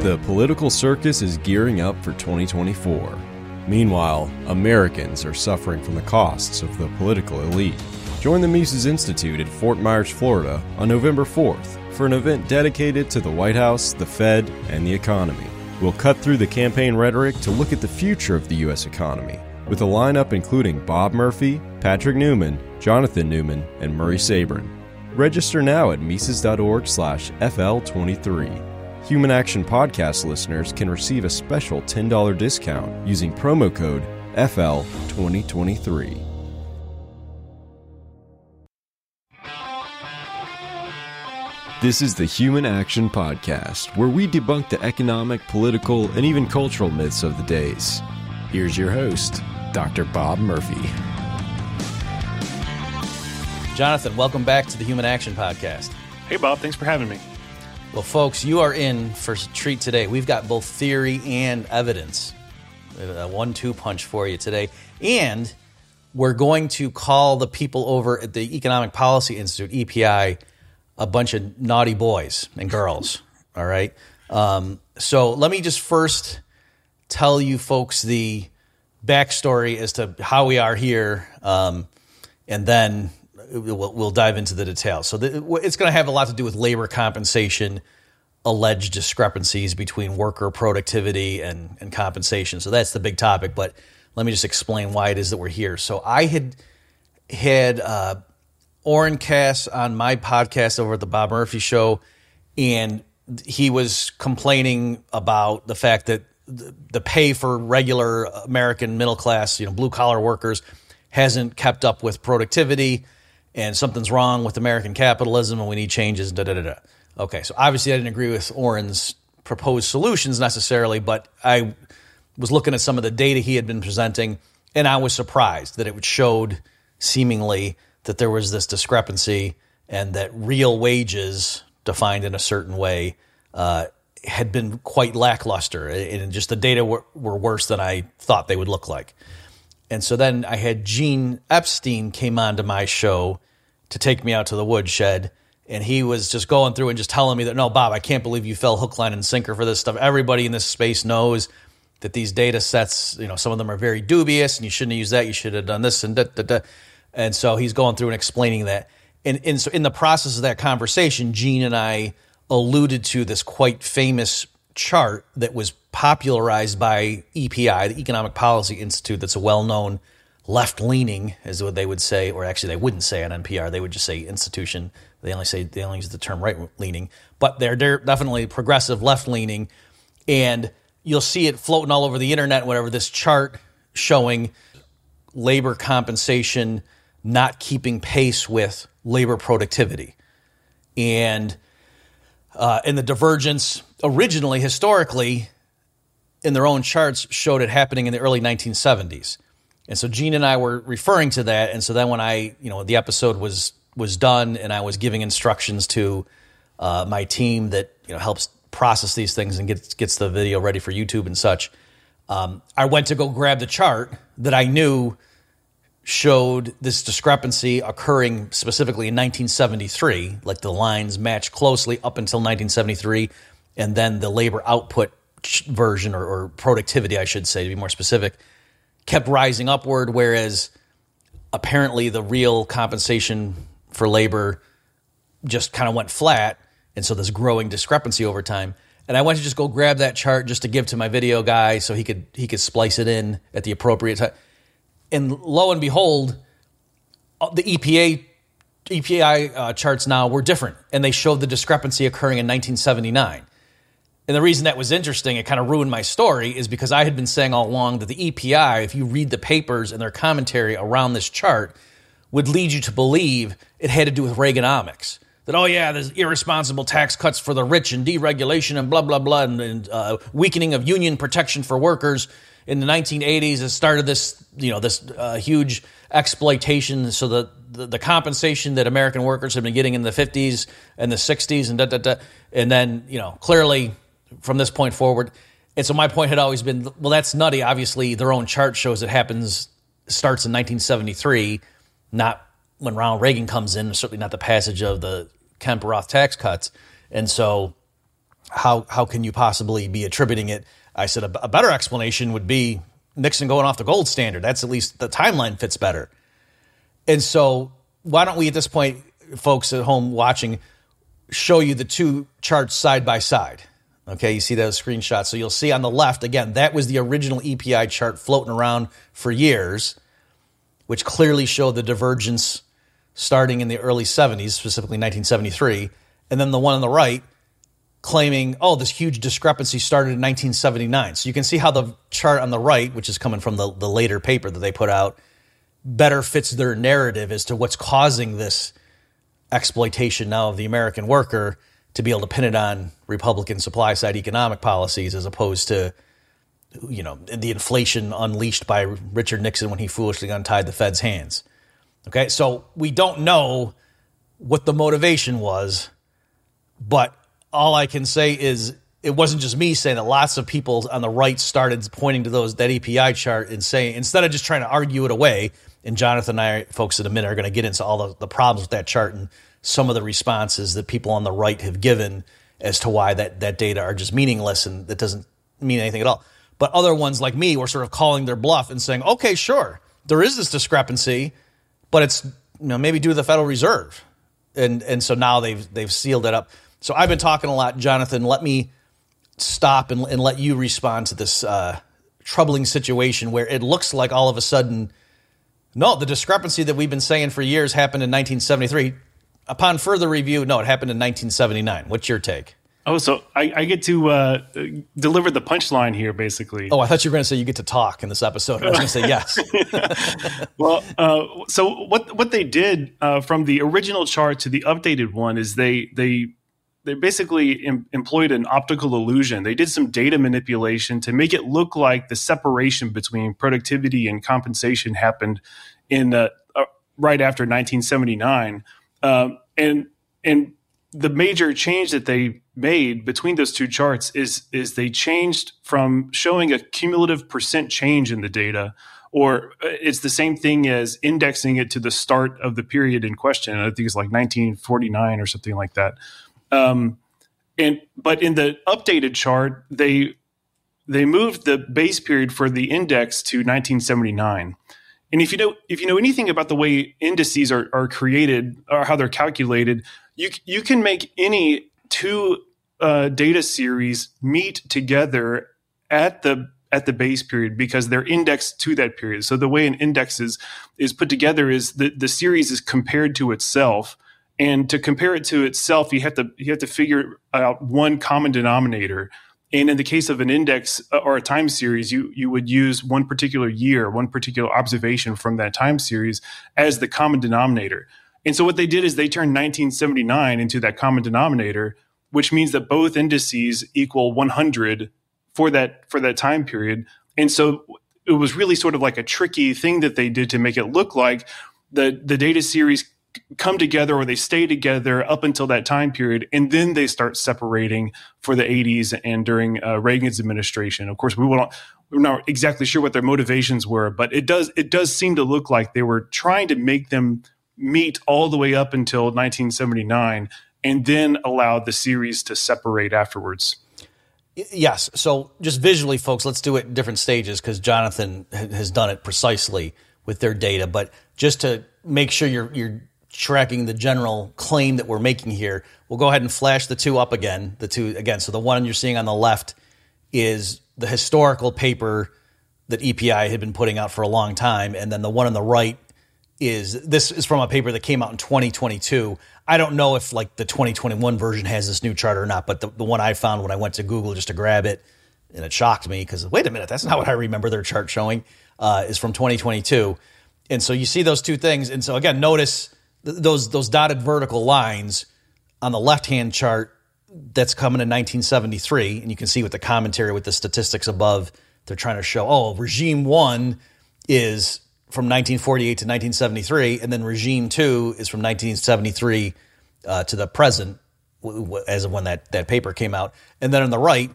The political circus is gearing up for 2024. Meanwhile, Americans are suffering from the costs of the political elite. Join the Mises Institute at Fort Myers, Florida on November 4th for an event dedicated to the White House, the Fed, and the economy. We'll cut through the campaign rhetoric to look at the future of the U.S. economy, with a lineup including Bob Murphy, Patrick Newman, Jonathan Newman, and Murray Sabrin. Register now at Mises.org slash FL23. Human Action Podcast listeners can receive a special $10 discount using promo code FL2023. This is the Human Action Podcast, where we debunk the economic, political, and even cultural myths of the days. Here's your host, Dr. Bob Murphy. Jonathan, welcome back to the Human Action Podcast. Hey, Bob. Thanks for having me. Well, folks, you are in for a treat today. We've got both theory and evidence. A one two punch for you today. And we're going to call the people over at the Economic Policy Institute, EPI, a bunch of naughty boys and girls. all right. Um, so let me just first tell you folks the backstory as to how we are here, um, and then we'll, we'll, dive into the details. So the, it's going to have a lot to do with labor compensation, alleged discrepancies between worker productivity and, and compensation. So that's the big topic. But let me just explain why it is that we're here. So I had had uh, Oren Cass on my podcast over at the Bob Murphy Show, and he was complaining about the fact that the pay for regular American middle class, you know, blue collar workers hasn't kept up with productivity, and something's wrong with American capitalism, and we need changes. Da da da da. Okay, so obviously I didn't agree with Oren's proposed solutions necessarily, but I was looking at some of the data he had been presenting, and I was surprised that it showed seemingly that there was this discrepancy and that real wages defined in a certain way uh, had been quite lackluster and just the data were, were, worse than I thought they would look like. And so then I had Gene Epstein came on to my show to take me out to the woodshed and he was just going through and just telling me that no Bob I can't believe you fell hook line and sinker for this stuff. Everybody in this space knows that these data sets, you know, some of them are very dubious and you shouldn't have used that. You should have done this and da, da, da. And so he's going through and explaining that. And, and so in the process of that conversation, Gene and I alluded to this quite famous chart that was popularized by EPI, the Economic Policy Institute, that's a well known left leaning, is what they would say, or actually they wouldn't say on NPR, they would just say institution. They only say they only use the term right leaning, but they're, they're definitely progressive left leaning. And you'll see it floating all over the internet, whatever, this chart showing labor compensation not keeping pace with labor productivity. And uh, and the divergence originally, historically, in their own charts, showed it happening in the early 1970s. And so Gene and I were referring to that. And so then when I, you know, the episode was was done, and I was giving instructions to uh, my team that you know helps process these things and gets gets the video ready for YouTube and such. Um, I went to go grab the chart that I knew showed this discrepancy occurring specifically in 1973, like the lines match closely up until 1973, and then the labor output version or, or, productivity, I should say, to be more specific, kept rising upward, whereas apparently the real compensation for labor just kind of went flat. And so this growing discrepancy over time. And I went to just go grab that chart just to give to my video guy so he could he could splice it in at the appropriate time and lo and behold, uh, the EPA EPI uh, charts now were different, and they showed the discrepancy occurring in 1979. And the reason that was interesting, it kind of ruined my story, is because I had been saying all along that the EPI, if you read the papers and their commentary around this chart, would lead you to believe it had to do with Reaganomics. That, oh, yeah, there's irresponsible tax cuts for the rich and deregulation and blah, blah, blah, and, and uh, weakening of union protection for workers in the 1980s, it started this, you know, this uh, huge exploitation. So the, the, the compensation that American workers have been getting in the 50s and the 60s, and da, da, da, and then you know clearly from this point forward. And so my point had always been, well, that's nutty. Obviously, their own chart shows it happens starts in 1973, not when Ronald Reagan comes in. Certainly not the passage of the Kemp Roth tax cuts. And so how how can you possibly be attributing it? I said a, a better explanation would be Nixon going off the gold standard. That's at least the timeline fits better. And so, why don't we at this point, folks at home watching, show you the two charts side by side? Okay, you see those screenshots. So you'll see on the left, again, that was the original EPI chart floating around for years, which clearly showed the divergence starting in the early 70s, specifically 1973. And then the one on the right claiming, oh, this huge discrepancy started in 1979. So you can see how the chart on the right, which is coming from the, the later paper that they put out, better fits their narrative as to what's causing this exploitation now of the American worker to be able to pin it on Republican supply side economic policies as opposed to you know the inflation unleashed by Richard Nixon when he foolishly untied the Fed's hands. Okay, so we don't know what the motivation was, but all I can say is it wasn't just me saying that lots of people on the right started pointing to those that EPI chart and saying instead of just trying to argue it away, and Jonathan and I, folks, in a minute are going to get into all the, the problems with that chart and some of the responses that people on the right have given as to why that, that data are just meaningless and that doesn't mean anything at all. But other ones like me were sort of calling their bluff and saying, okay, sure, there is this discrepancy, but it's you know maybe due to the Federal Reserve. And and so now they've they've sealed it up. So I've been talking a lot, Jonathan. Let me stop and, and let you respond to this uh, troubling situation where it looks like all of a sudden, no, the discrepancy that we've been saying for years happened in 1973 upon further review, no, it happened in 1979. What's your take? Oh, so I, I get to uh, deliver the punchline here, basically. Oh, I thought you were going to say you get to talk in this episode. I was going to say yes. well, uh, so what what they did uh, from the original chart to the updated one is they they they basically em- employed an optical illusion. They did some data manipulation to make it look like the separation between productivity and compensation happened in uh, right after 1979 um, and and the major change that they made between those two charts is is they changed from showing a cumulative percent change in the data or uh, it's the same thing as indexing it to the start of the period in question. I think it's like 1949 or something like that. Um, and but in the updated chart they they moved the base period for the index to 1979 and if you know if you know anything about the way indices are, are created or how they're calculated, you you can make any two uh, data series meet together at the at the base period because they're indexed to that period. So the way an index is is put together is the, the series is compared to itself. And to compare it to itself, you have to you have to figure out one common denominator. And in the case of an index uh, or a time series, you, you would use one particular year, one particular observation from that time series as the common denominator. And so what they did is they turned 1979 into that common denominator, which means that both indices equal 100 for that for that time period. And so it was really sort of like a tricky thing that they did to make it look like the the data series come together or they stay together up until that time period and then they start separating for the 80s and during uh, Reagan's administration. Of course we won't we're not exactly sure what their motivations were but it does it does seem to look like they were trying to make them meet all the way up until 1979 and then allow the series to separate afterwards. Yes. So just visually folks let's do it in different stages because jonathan has done it precisely with their data. But just to make sure you're you're tracking the general claim that we're making here, we'll go ahead and flash the two up again. The two again. So the one you're seeing on the left is the historical paper that EPI had been putting out for a long time, and then the one on the right is this is from a paper that came out in 2022. I don't know if like the 2021 version has this new chart or not, but the, the one I found when I went to Google just to grab it, and it shocked me because wait a minute, that's not what I remember their chart showing. Uh, is from 2022, and so you see those two things, and so again, notice those those dotted vertical lines on the left hand chart that's coming in 1973, and you can see with the commentary with the statistics above, they're trying to show oh regime one is from 1948 to 1973, and then regime two is from 1973 uh, to the present, as of when that that paper came out, and then on the right,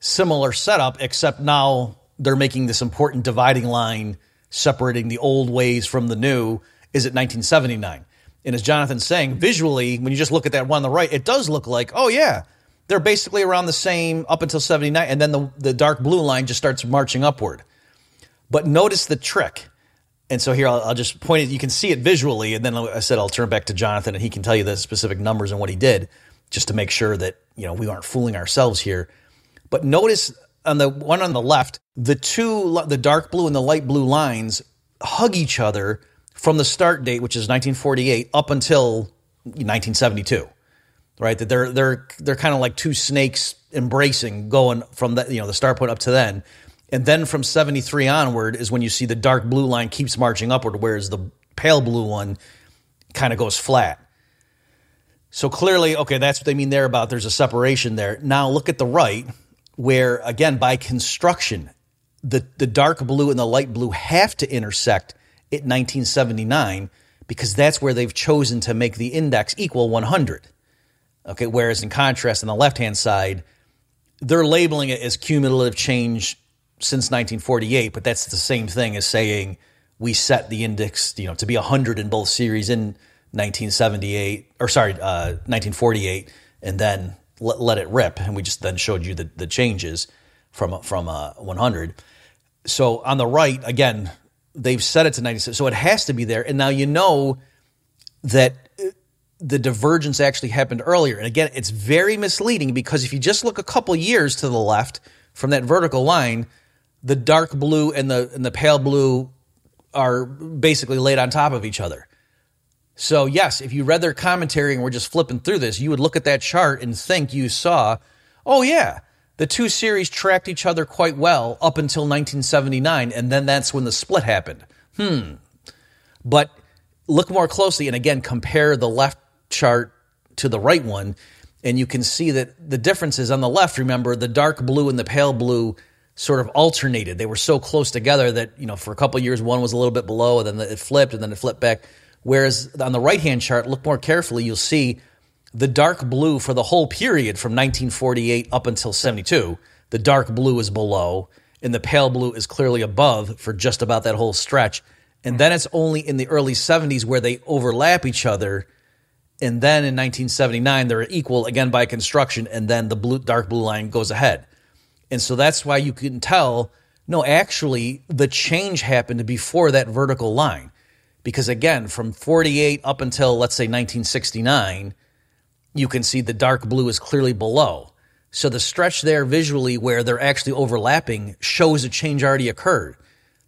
similar setup, except now they're making this important dividing line separating the old ways from the new is at 1979. And as Jonathan's saying, visually, when you just look at that one on the right, it does look like, oh, yeah, they're basically around the same up until 79 and then the, the dark blue line just starts marching upward. But notice the trick. And so here I'll, I'll, just point it you can see it visually and then i said i'll turn back to jonathan and he can tell you the specific numbers and what he did just to make sure that you know we aren't fooling ourselves here. But notice on the one on the left the two the dark blue and the light blue lines hug each other from the start date which is 1948 up until 1972 right? That they're they're they're kind of like two snakes embracing, going from the you know the start point up to then, and then from seventy three onward is when you see the dark blue line keeps marching upward, whereas the pale blue one kind of goes flat. So clearly, okay, that's what they mean there about there's a separation there. Now look at the right, where again by construction, the the dark blue and the light blue have to intersect at 1979 because that's where they've chosen to make the index equal 100. Okay, whereas in contrast, on the left hand side, they're labeling it as cumulative change since 1948, but that's the same thing as saying we set the index, you know, to be 100 in both series in 1978 or sorry, uh, 1948, and then let, let, it rip, and we just then showed you the, the changes from from uh, 100. So on the right, again, they've set it to 96, so it has to be there, and now you know that uh, the divergence actually happened earlier. And again, it's very misleading because if you just look a couple years to the left from that vertical line, the dark blue and the and the pale blue are basically laid on top of each other. So yes, if you read their commentary and we're just flipping through this, you would look at that chart and think you saw, oh yeah, the two series tracked each other quite well up until 1979, and then that's when the split happened. Hmm. But look more closely and again compare the left chart to the right one, and you can see that the differences on the left, remember, the dark blue and the pale blue sort of alternated. They were so close together that, you know, for a couple years, one was a little bit below, and then it flipped, and then it flipped back. Whereas on the right hand chart, look more carefully, you'll see the dark blue for the whole period from 1948 up until 72. The dark blue is below, and the pale blue is clearly above for just about that whole stretch. And then it's only in the early 70s where they overlap each other and then in 1979 they're equal again by construction and then the blue dark blue line goes ahead and so that's why you can tell no actually the change happened before that vertical line because again from 48 up until let's say 1969 you can see the dark blue is clearly below so the stretch there visually where they're actually overlapping shows a change already occurred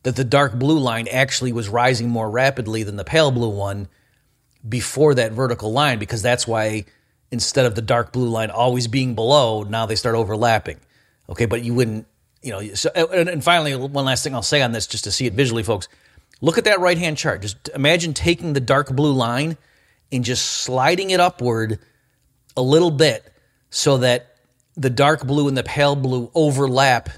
that the dark blue line actually was rising more rapidly than the pale blue one before that vertical line because that's why instead of the dark blue line always being below, now they start overlapping. Okay, but you wouldn't, you know. So, and, and finally, one last thing I'll say on this, just to see it visually, folks. Look at that right hand chart. Just imagine taking the dark blue line and just sliding it upward a little bit so that the dark blue and the pale blue overlap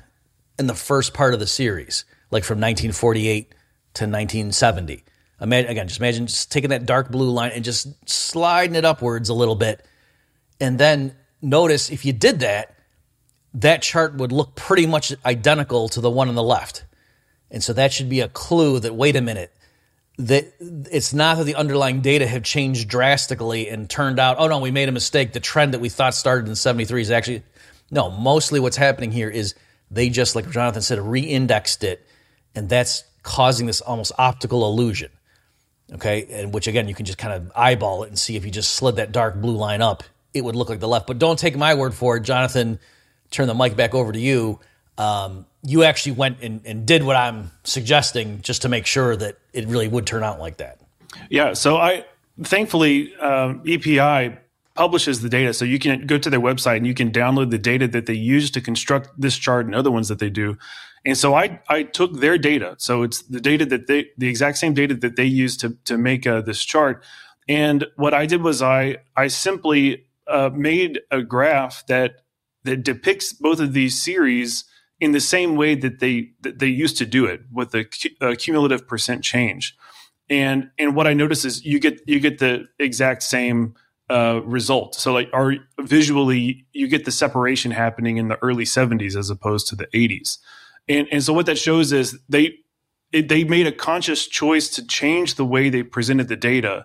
in the first part of the series, like from 1948 to 1970. Imagine, again, just imagine just taking that dark blue line and just sliding it upwards a little bit. And then notice if you did that, that chart would look pretty much identical to the one on the left. And so that should be a clue that, wait a minute, that it's not that the underlying data have changed drastically and turned out, oh no, we made a mistake. The trend that we thought started in 73 is actually, no, mostly what's happening here is they just, like Jonathan said, re indexed it. And that's causing this almost optical illusion okay, and which again you can just kind of eyeball it and see if you just slid that dark blue line up, it would look like the left. But don't take my word for it, Jonathan. Turn the mic back over to you. Um, you actually went and, and did what I'm suggesting just to make sure that it really would turn out like that. Yeah. So I thankfully um, EPI publishes the data, so you can go to their website and you can download the data that they use to construct this chart and other ones that they do. And so I, I took their data. So it's the data that they, the exact same data that they use to, to make uh, this chart. And what I did was I, I simply uh, made a graph that, that depicts both of these series in the same way that they, that they used to do it with the cumulative percent change. And, and what I notice is you get, you get the exact same uh, result. So like, are visually you get the separation happening in the early 70s as opposed to the 80s. And and so what that shows is they it, they made a conscious choice to change the way they presented the data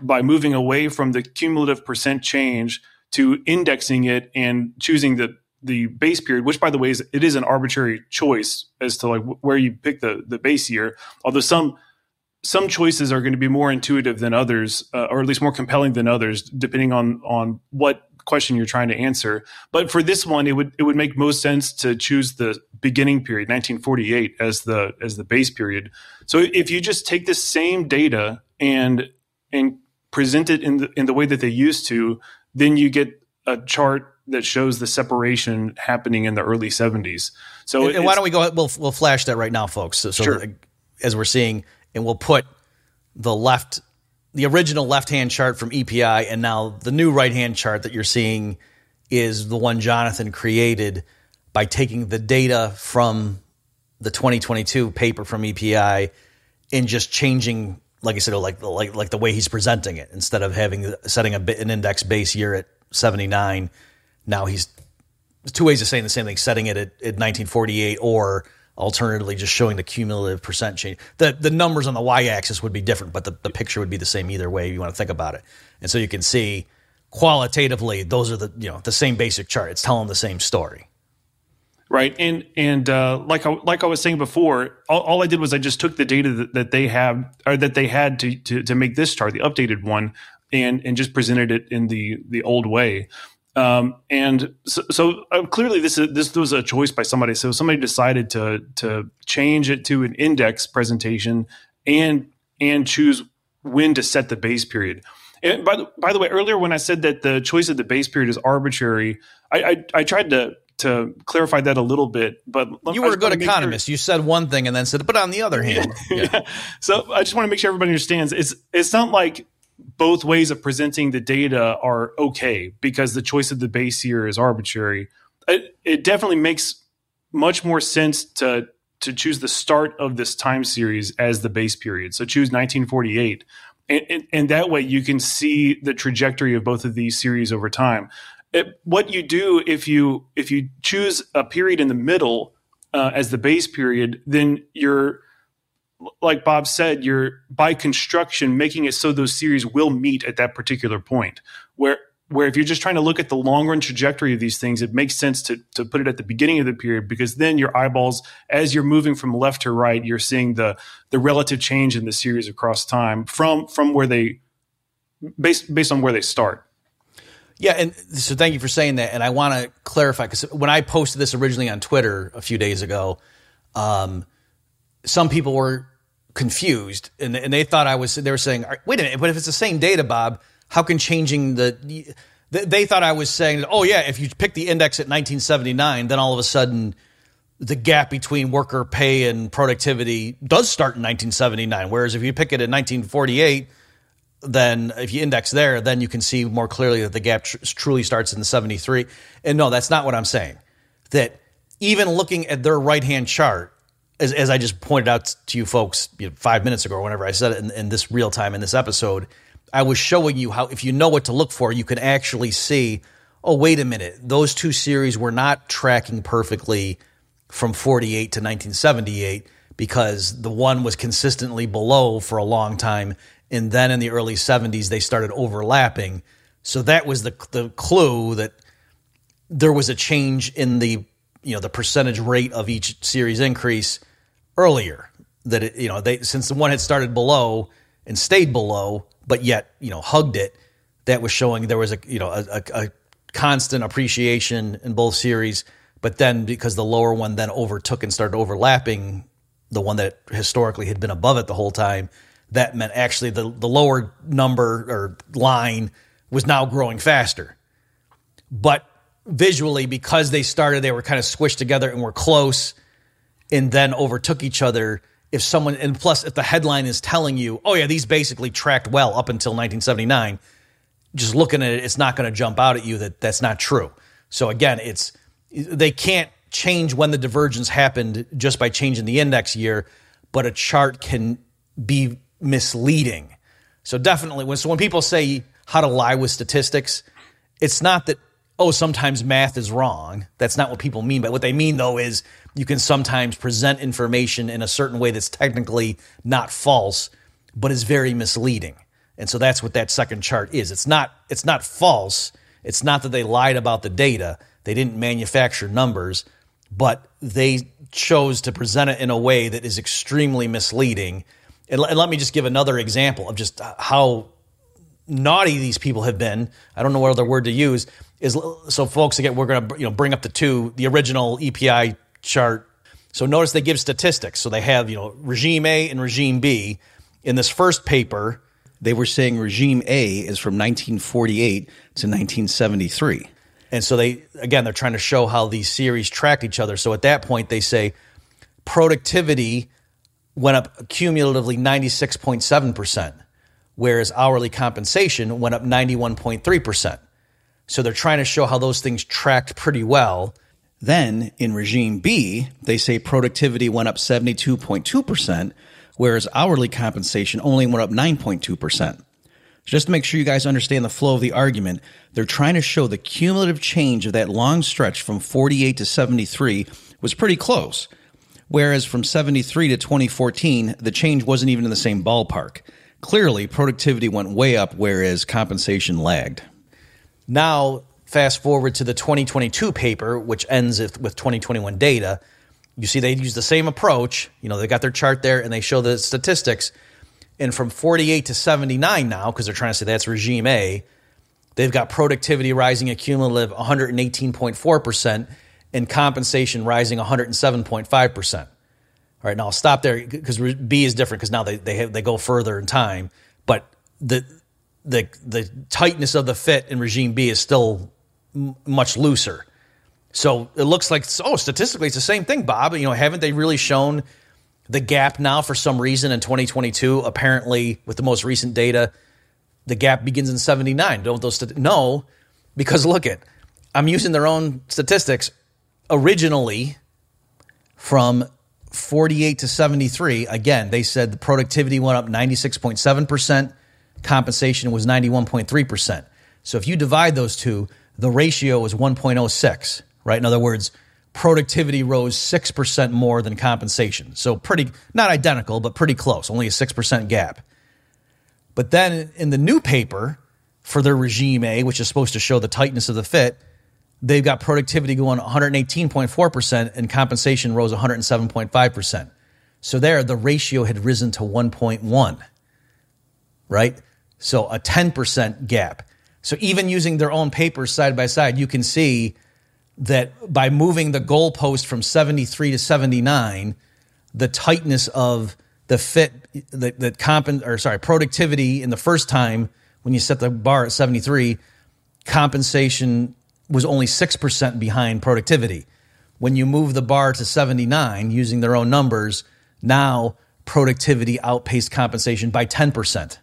by moving away from the cumulative percent change to indexing it and choosing the the base period, which by the way is it is an arbitrary choice as to like where you pick the the base year. Although some some choices are going to be more intuitive than others, uh, or at least more compelling than others, depending on on what question you're trying to answer. But for this one, it would it would make most sense to choose the beginning period, 1948, as the as the base period. So if you just take the same data and and present it in the in the way that they used to, then you get a chart that shows the separation happening in the early 70s. So and, and why don't we go? We'll we'll flash that right now, folks. So, so sure. as we're seeing, and we'll put the left the original left hand chart from EPI and now the new right hand chart that you're seeing is the one Jonathan created by taking the data from the 2022 paper from EPI and just changing, like I said, like like like the way he's presenting it instead of having setting a an index base year at 79. Now he's two ways of saying the same thing: setting it at, at 1948 or alternatively just showing the cumulative percent change. The the numbers on the y-axis would be different, but the, the picture would be the same either way you want to think about it. And so you can see qualitatively those are the you know the same basic chart. It's telling the same story. Right, and and uh, like I, like I was saying before, all, all, I did was I just took the data that, that they have or that they had to, to to make this chart, the updated one, and and just presented it in the the old way. Um, and so, so uh, clearly, this is, this was a choice by somebody. So somebody decided to to change it to an index presentation and and choose when to set the base period. And by the, by the way, earlier when I said that the choice of the base period is arbitrary, I, I, I tried to to clarify that a little bit. But you were a good economist. Sure. You said one thing and then said, but on the other hand, yeah. yeah. So I just want to make sure everybody understands. It's it's not like both ways of presenting the data are okay because the choice of the base year is arbitrary. It, it definitely makes much more sense to to choose the start of this time series as the base period. So choose 1948. And, and, and, that way you can see the trajectory of both of these series over time. It, what you do if you if you choose a period in the middle uh, as the base period, then you're like Bob said, you're by construction making it so those series will meet at that particular point. Where where if you're just trying to look at the long run trajectory of these things, it makes sense to to put it at the beginning of the period because then your eyeballs, as you're moving from left to right, you're seeing the the relative change in the series across time from from where they based based on where they start. Yeah, and so thank you for saying that. And I want to clarify because when I posted this originally on Twitter a few days ago, um, some people were confused and, and they thought I was, they were saying, wait a minute, but if it's the same data, Bob, how can changing the, they thought I was saying, oh yeah, if you pick the index at 1979, then all of a sudden the gap between worker pay and productivity does start in 1979. Whereas if you pick it in 1948, then if you index there, then you can see more clearly that the gap tr- truly starts in the 73. And no, that's not what I'm saying. That even looking at their right hand chart, as, as I just pointed out to you folks you know, five minutes ago, or whenever I said it in, in this real time in this episode, I was showing you how if you know what to look for, you can actually see. Oh, wait a minute! Those two series were not tracking perfectly from 48 to 1978 because the one was consistently below for a long time, and then in the early 70s they started overlapping. So that was the the clue that there was a change in the you know the percentage rate of each series increase earlier that it, you know they since the one had started below and stayed below, but yet you know hugged it. That was showing there was a you know a, a, a constant appreciation in both series, but then because the lower one then overtook and started overlapping the one that historically had been above it the whole time, that meant actually the the lower number or line was now growing faster. But visually, because they started, they were kind of squished together and were close and then overtook each other if someone and plus if the headline is telling you oh yeah these basically tracked well up until 1979 just looking at it it's not going to jump out at you that that's not true. So again it's they can't change when the divergence happened just by changing the index year but a chart can be misleading. So definitely when so when people say how to lie with statistics it's not that oh, sometimes math is wrong. That's not what people mean. But what they mean, though, is you can sometimes present information in a certain way that's technically not false, but is very misleading. And so that's what that second chart is. It's not it's not false. It's not that they lied about the data, they didn't manufacture numbers, but they chose to present it in a way that is extremely misleading. And, let me just give another example of just uh, how naughty these people have been. I don't know what other word to use. Is so, folks. Again, we're going to you know bring up the two, the original EPI chart. So notice they give statistics. So they have you know regime A and regime B. In this first paper, they were saying regime A is from 1948 to 1973. And so they again they're trying to show how these series tracked each other. So at that point they say productivity went up cumulatively 96.7%, whereas hourly compensation went up 91.3%. So they're trying to show how those things tracked pretty well. Then in regime B, they say productivity went up 72.2%, whereas hourly compensation only went up 9.2%. Just to make sure you guys understand the flow of the argument, they're trying to show the cumulative change of that long stretch from 48 to 73 was pretty close. Whereas from 73 to 2014, the change wasn't even in the same ballpark. Clearly, productivity went way up, whereas compensation lagged. Now, fast forward to the 2022 paper, which ends with 2021 data. You see, they use the same approach. You know, they got their chart there and they show the statistics and from 48 to 79 now, because they're trying to say that's regime A, they've got productivity rising a cumulative 118.4% and compensation rising 107.5%. All right, now I'll stop there because B is different because now they they have, they go further in time, but the the the tightness of the fit in regime B is still m- much looser. So it looks like oh, statistically it's the same thing, Bob. You know, haven't they really shown the gap now for some reason in 2022 apparently with the most recent data the gap begins in 79 don't those st- no because look at i'm using their own statistics originally from 48 to 73 again they said the productivity went up 96.7% compensation was 91.3% so if you divide those two the ratio is 1.06 right in other words productivity rose 6% more than compensation. So pretty, not identical, but pretty close, only a 6% gap. But then in the new paper for their regime A, which is supposed to show the tightness of the fit, they've got productivity going 118.4% and compensation rose 107.5%. So there, the ratio had risen to 1.1, right? So a 10% gap. So even using their own papers side by side, you can see that by moving the goalpost from 73 to 79, the tightness of the fit, the, the comp, or sorry, productivity in the first time when you set the bar at 73, compensation was only 6% behind productivity. When you move the bar to 79 using their own numbers, now productivity outpaced compensation by 10%.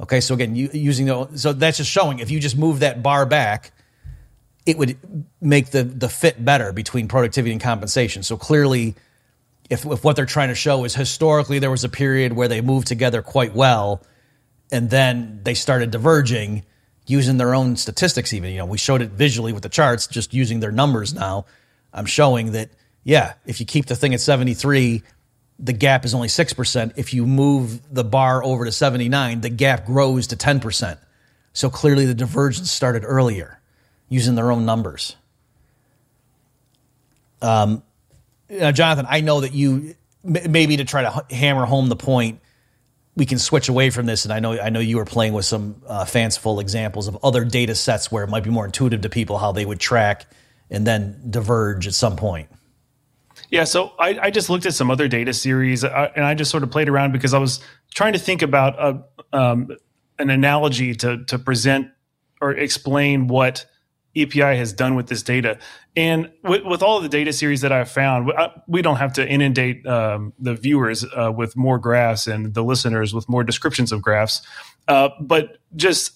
Okay, so again, you, using the, so that's just showing if you just move that bar back, it would make the the fit better between productivity and compensation. So clearly, if, if what they're trying to show is historically there was a period where they moved together quite well, and then they started diverging using their own statistics. Even you know we showed it visually with the charts, just using their numbers. Now I'm showing that yeah, if you keep the thing at 73, the gap is only six percent. If you move the bar over to 79, the gap grows to 10 percent. So clearly the divergence started earlier using their own numbers. Um, now, Jonathan, I know that you maybe to try to hammer home the point, we can switch away from this. And I know I know you were playing with some uh, fanciful examples of other data sets where it might be more intuitive to people how they would track and then diverge at some point. Yeah, so I, I just looked at some other data series uh, and I just sort of played around because I was trying to think about a, um, an analogy to to present or explain what EPI has done with this data. And with, with all of the data series that I've found, we don't have to inundate um, the viewers uh, with more graphs and the listeners with more descriptions of graphs. Uh, but just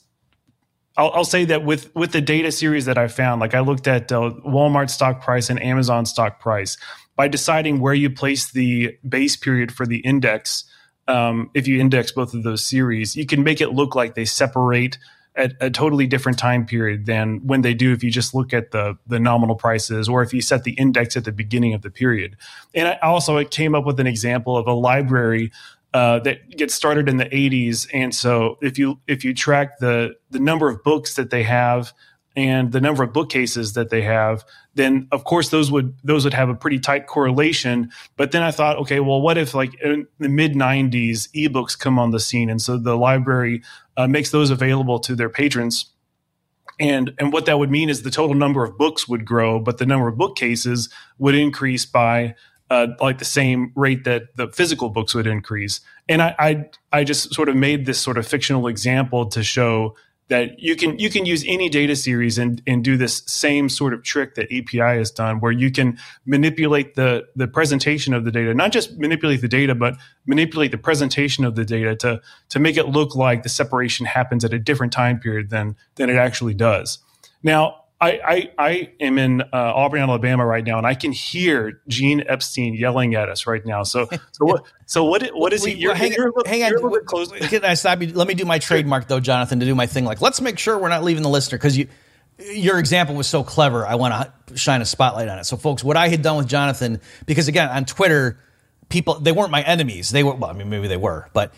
I'll, I'll, say that with with the data series that I found, like I looked at uh, Walmart stock price and Amazon stock price, by deciding where you place the base period for the index, um, if you index both of those series, you can make it look like they separate at a totally different time period than when they do if you just look at the the nominal prices or if you set the index at the beginning of the period. And I also it came up with an example of a library uh, that gets started in the 80s, and so if you if you track the the number of books that they have and the number of bookcases that they have, then of course those would those would have a pretty tight correlation. But then I thought, okay, well, what if like in the mid '90s, ebooks come on the scene, and so the library uh, makes those available to their patrons. And, and what that would mean is the total number of books would grow, but the number of bookcases would increase by uh, like the same rate that the physical books would increase. And I, I, I just sort of made this sort of fictional example to show that you can you can use any data series and, and do this same sort of trick that EPI has done, where you can manipulate the the presentation of the data, not just manipulate the data, but manipulate the presentation of the data to to make it look like the separation happens at a different time period than than it actually does. Now, I, I, I am in uh, Auburn, Alabama right now, and I can hear Gene Epstein yelling at us right now. So, so what? So what? What is he? You're, hang, you're, hang on. You're close. Can I stop you? Let me do my trademark though, Jonathan, to do my thing. Like, let's make sure we're not leaving the listener because you, your example was so clever. I want to shine a spotlight on it. So, folks, what I had done with Jonathan, because again, on Twitter, people they weren't my enemies. They were. Well, I mean, maybe they were, but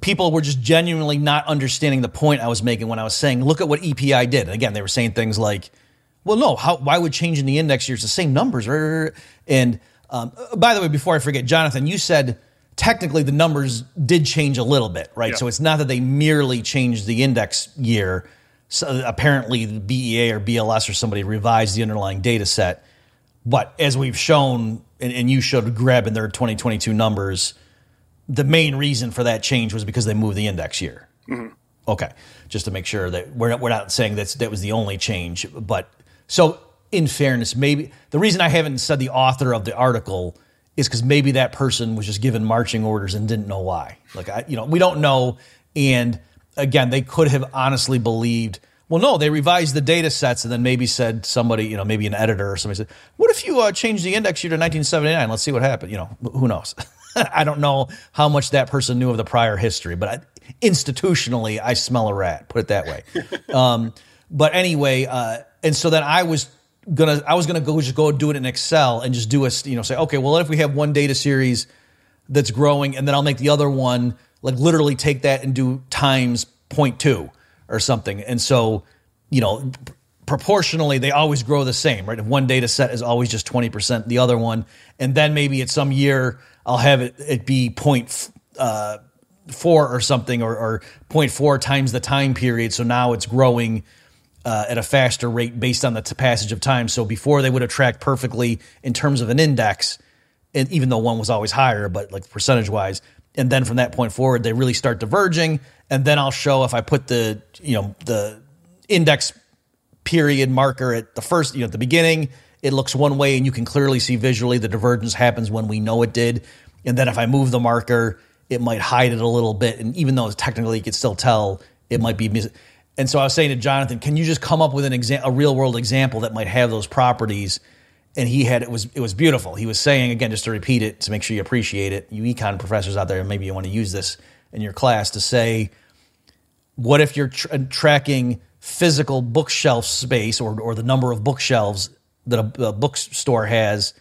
people were just genuinely not understanding the point I was making when I was saying, look at what EPI did. And again, they were saying things like well, no. How? Why would changing the index years the same numbers? And um, by the way, before I forget, Jonathan, you said technically the numbers did change a little bit, right? Yeah. So it's not that they merely changed the index year. So apparently, the BEA or BLS or somebody revised the underlying data set. But as we've shown, and, and you showed Greb in their 2022 numbers, the main reason for that change was because they moved the index year. Mm-hmm. Okay, just to make sure that we're not, we're not saying that that was the only change, but so, in fairness, maybe the reason I haven't said the author of the article is because maybe that person was just given marching orders and didn't know why. Like, I, you know, we don't know. And again, they could have honestly believed. Well, no, they revised the data sets and then maybe said somebody, you know, maybe an editor or somebody said, "What if you uh, change the index year to 1979? Let's see what happened." You know, who knows? I don't know how much that person knew of the prior history, but I, institutionally, I smell a rat. Put it that way. um, but anyway, uh, and so then I was gonna I was gonna go just go do it in Excel and just do a you know say okay well what if we have one data series that's growing and then I'll make the other one like literally take that and do times 0.2 or something. And so you know proportionally they always grow the same right? If one data set is always just 20% the other one and then maybe at some year I'll have it, it be point uh, four or something or, or 0.4 times the time period. So now it's growing uh, at a faster rate based on the t- passage of time. So before they would have tracked perfectly in terms of an index, and even though one was always higher, but like percentage wise. And then from that point forward, they really start diverging. And then I'll show if I put the you know the index period marker at the first you know at the beginning, it looks one way, and you can clearly see visually the divergence happens when we know it did. And then if I move the marker, it might hide it a little bit. And even though technically you could still tell, it might be. Mis- and so I was saying to Jonathan, can you just come up with an example, a real world example that might have those properties? And he had it was it was beautiful. He was saying again, just to repeat it to make sure you appreciate it. You econ professors out there, maybe you want to use this in your class to say, what if you're tracking physical bookshelf space or or the number of bookshelves that a, a bookstore has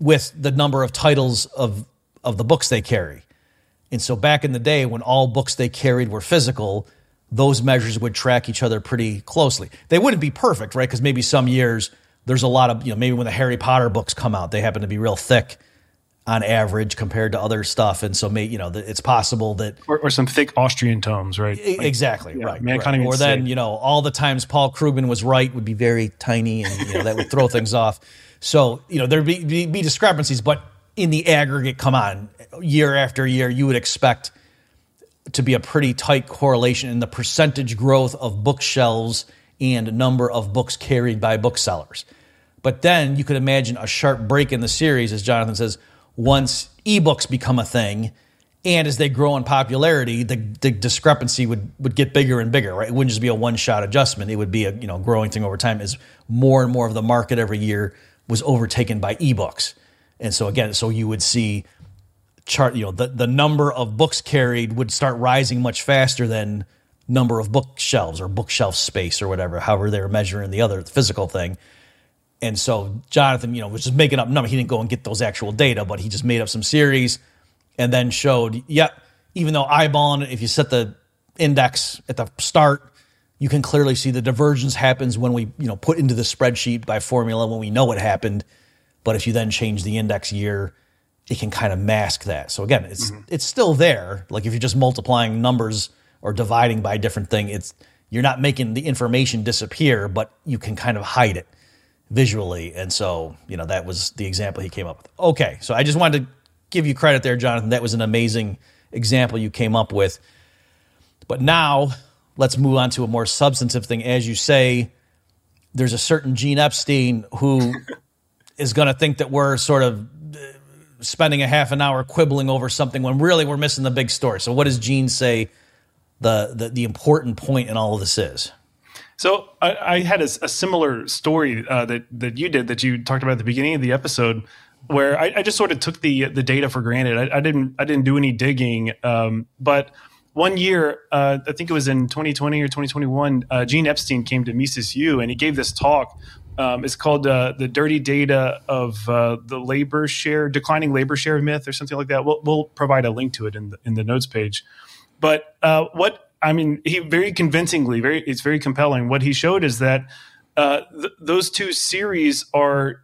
with the number of titles of of the books they carry? And so back in the day when all books they carried were physical those measures would track each other pretty closely. They wouldn't be perfect, right? Because maybe some years there's a lot of, you know, maybe when the Harry Potter books come out, they happen to be real thick on average compared to other stuff. And so, may, you know, it's possible that. Or, or some thick Austrian tomes, right? Like, exactly, yeah, right. right. Or then, you know, all the times Paul Krugman was right would be very tiny and, you know, that would throw things off. So, you know, there'd be, be, be discrepancies, but in the aggregate, come on, year after year, you would expect to be a pretty tight correlation in the percentage growth of bookshelves and number of books carried by booksellers. But then you could imagine a sharp break in the series, as Jonathan says, once ebooks become a thing, and as they grow in popularity, the, the discrepancy would, would get bigger and bigger, right? It wouldn't just be a one shot adjustment. It would be a you know growing thing over time as more and more of the market every year was overtaken by ebooks. And so again, so you would see chart, you know, the, the number of books carried would start rising much faster than number of bookshelves or bookshelf space or whatever, however they were measuring the other physical thing. And so Jonathan, you know, was just making up numbers. He didn't go and get those actual data, but he just made up some series and then showed, yeah, even though eyeballing it, if you set the index at the start, you can clearly see the divergence happens when we you know put into the spreadsheet by formula when we know what happened. But if you then change the index year, it can kind of mask that. So again, it's mm-hmm. it's still there. Like if you're just multiplying numbers or dividing by a different thing, it's you're not making the information disappear, but you can kind of hide it visually. And so, you know, that was the example he came up with. Okay, so I just wanted to give you credit there, Jonathan. That was an amazing example you came up with. But now let's move on to a more substantive thing. As you say, there's a certain Gene Epstein who is going to think that we're sort of spending a half an hour quibbling over something when really we're missing the big story. So, what does Gene say the, the, the important point in all of this is? So I, I had a, a, similar story uh, that that you did that you talked about at the beginning of the episode, where I, I just sort of took the the data for granted. I, I didn't I didn't do any digging, um, but one year, uh, I think it was in 2020 or 2021, uh, Gene Epstein came to Mises U and he gave this talk. Um, it's called uh, the dirty data of uh, the labor share, declining labor share myth, or something like that. We'll, we'll provide a link to it in the, in the notes page. But uh, what I mean, he very convincingly, very it's very compelling. What he showed is that uh, th- those two series are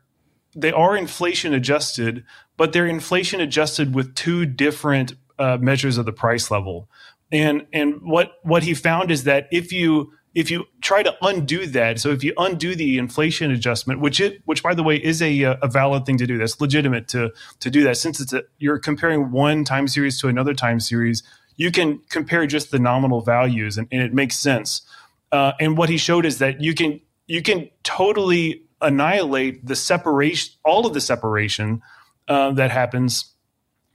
they are inflation adjusted, but they're inflation adjusted with two different uh, measures of the price level. And and what what he found is that if you if you try to undo that, so if you undo the inflation adjustment, which it which by the way is a a valid thing to do, that's legitimate to to do that since it's a, you're comparing one time series to another time series you can compare just the nominal values and, and it makes sense. Uh, and what he showed is that you can you can totally annihilate the separation, all of the separation uh, that happens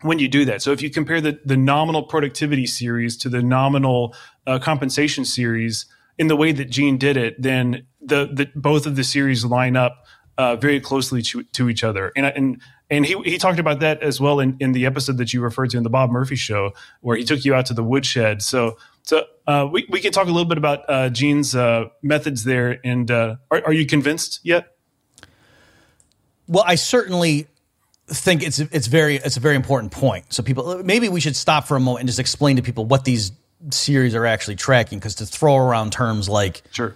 when you do that. So if you compare the, the nominal productivity series to the nominal uh, compensation series in the way that Gene did it, then the, the both of the series line up uh, very closely to, to, each other. And, and and he he talked about that as well in, in the episode that you referred to in the Bob Murphy show, where he took you out to the woodshed. So so uh, we we can talk a little bit about uh, Gene's uh, methods there. And uh, are, are you convinced yet? Well, I certainly think it's it's very it's a very important point. So people maybe we should stop for a moment and just explain to people what these series are actually tracking because to throw around terms like sure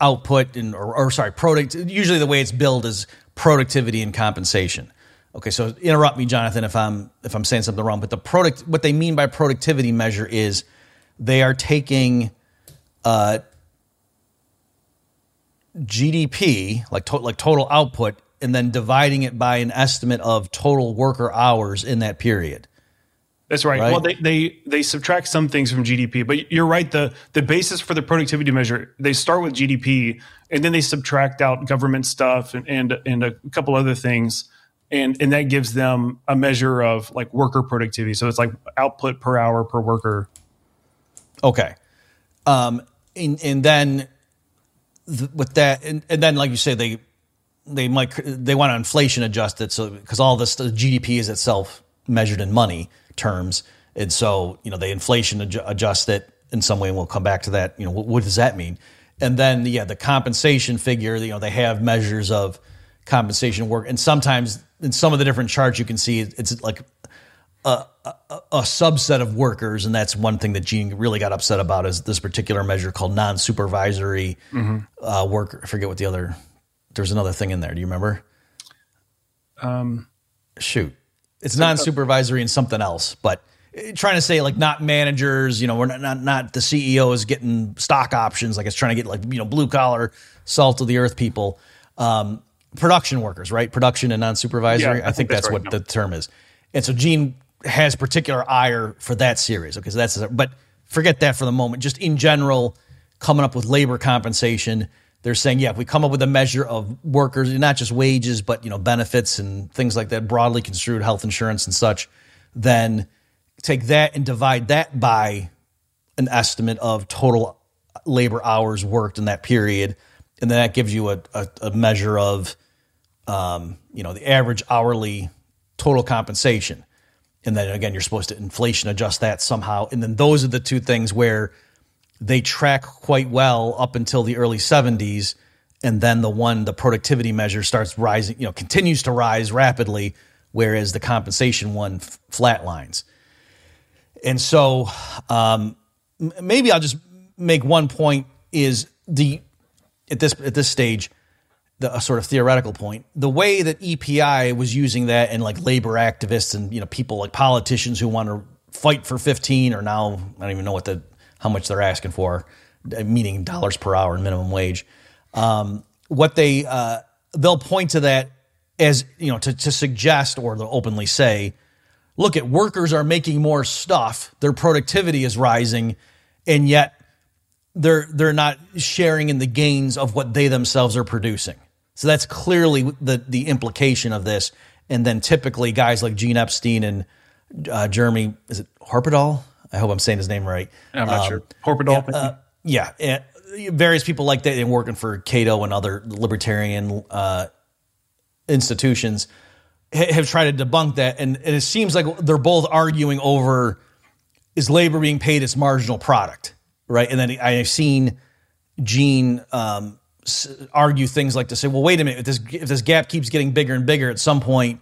output and or, or sorry product usually the way it's billed is productivity and compensation Okay, so interrupt me, Jonathan, if I'm if I'm saying something wrong. But the product, what they mean by productivity measure is they are taking uh, GDP, like to, like total output, and then dividing it by an estimate of total worker hours in that period. That's right. right. Well, they, they they subtract some things from GDP, but you're right. the The basis for the productivity measure they start with GDP, and then they subtract out government stuff and and, and a couple other things and and that gives them a measure of like worker productivity. So it's like output per hour per worker. Okay, um, and and then th- with that, and, and then like you say, they they might they want to inflation adjust it so because all this the GDP is itself measured in money terms, and so you know they inflation adjust it in some way, and we'll come back to that. You know, what, what does that mean? And then yeah, the compensation figure. You know, they have measures of compensation work, and sometimes in some of the different charts you can see it's like a, a, a, subset of workers, and that's one thing that Gene really got upset about is this particular measure called non-supervisory mm-hmm. uh, work. I forget what the other. There's another thing in there. Do you remember? Um, shoot, it's non-supervisory and something else, but eh, trying to say like not managers. You know, we're not not, not the CEO is getting stock options. Like it's trying to get like you know blue collar, salt of the earth people. Um, production workers, right? Production and non supervisory. Yeah, I, I, think, that's, that's right. what no. the term is. And so Gene has particular ire for that series. Okay, so that's but forget that for the moment. Just in general, coming up with labor compensation, they're saying, yeah, if we come up with a measure of workers, not just wages, but you know benefits and things like that, broadly construed health insurance and such, then take that and divide that by an estimate of total labor hours worked in that period, and then that gives you a, a, a measure of um, you know, the average hourly total compensation. And then again, you're supposed to inflation adjust that somehow. And then those are the two things where they track quite well up until the early 70s. And then the one, the productivity measure starts rising, you know, continues to rise rapidly, whereas the compensation one f- flatlines. And so um, maybe I'll just make one point is the at this at this stage the a sort of theoretical point the way that EPI was using that and like labor activists and you know people like politicians who want to fight for 15 or now I don't even know what the how much they're asking for meaning dollars per hour and minimum wage. Um, what they uh, they'll point to that as you know to, to suggest or they'll openly say look at workers are making more stuff their productivity is rising and yet they're they're not sharing in the gains of what they themselves are producing. So that's clearly the the implication of this. And then typically guys like Gene Epstein and uh, Jeremy is it Horpedahl I hope I'm saying his name right. I'm not um, sure. Horpedahl yeah, uh, yeah, and various people like that and working for Cato and other libertarian uh, institutions have tried to debunk that, and, and it seems like they're both arguing over is labor being paid its marginal product, right? And then I've seen Gene um, argue things like to say, well, wait a minute, if this if this gap keeps getting bigger and bigger, at some point,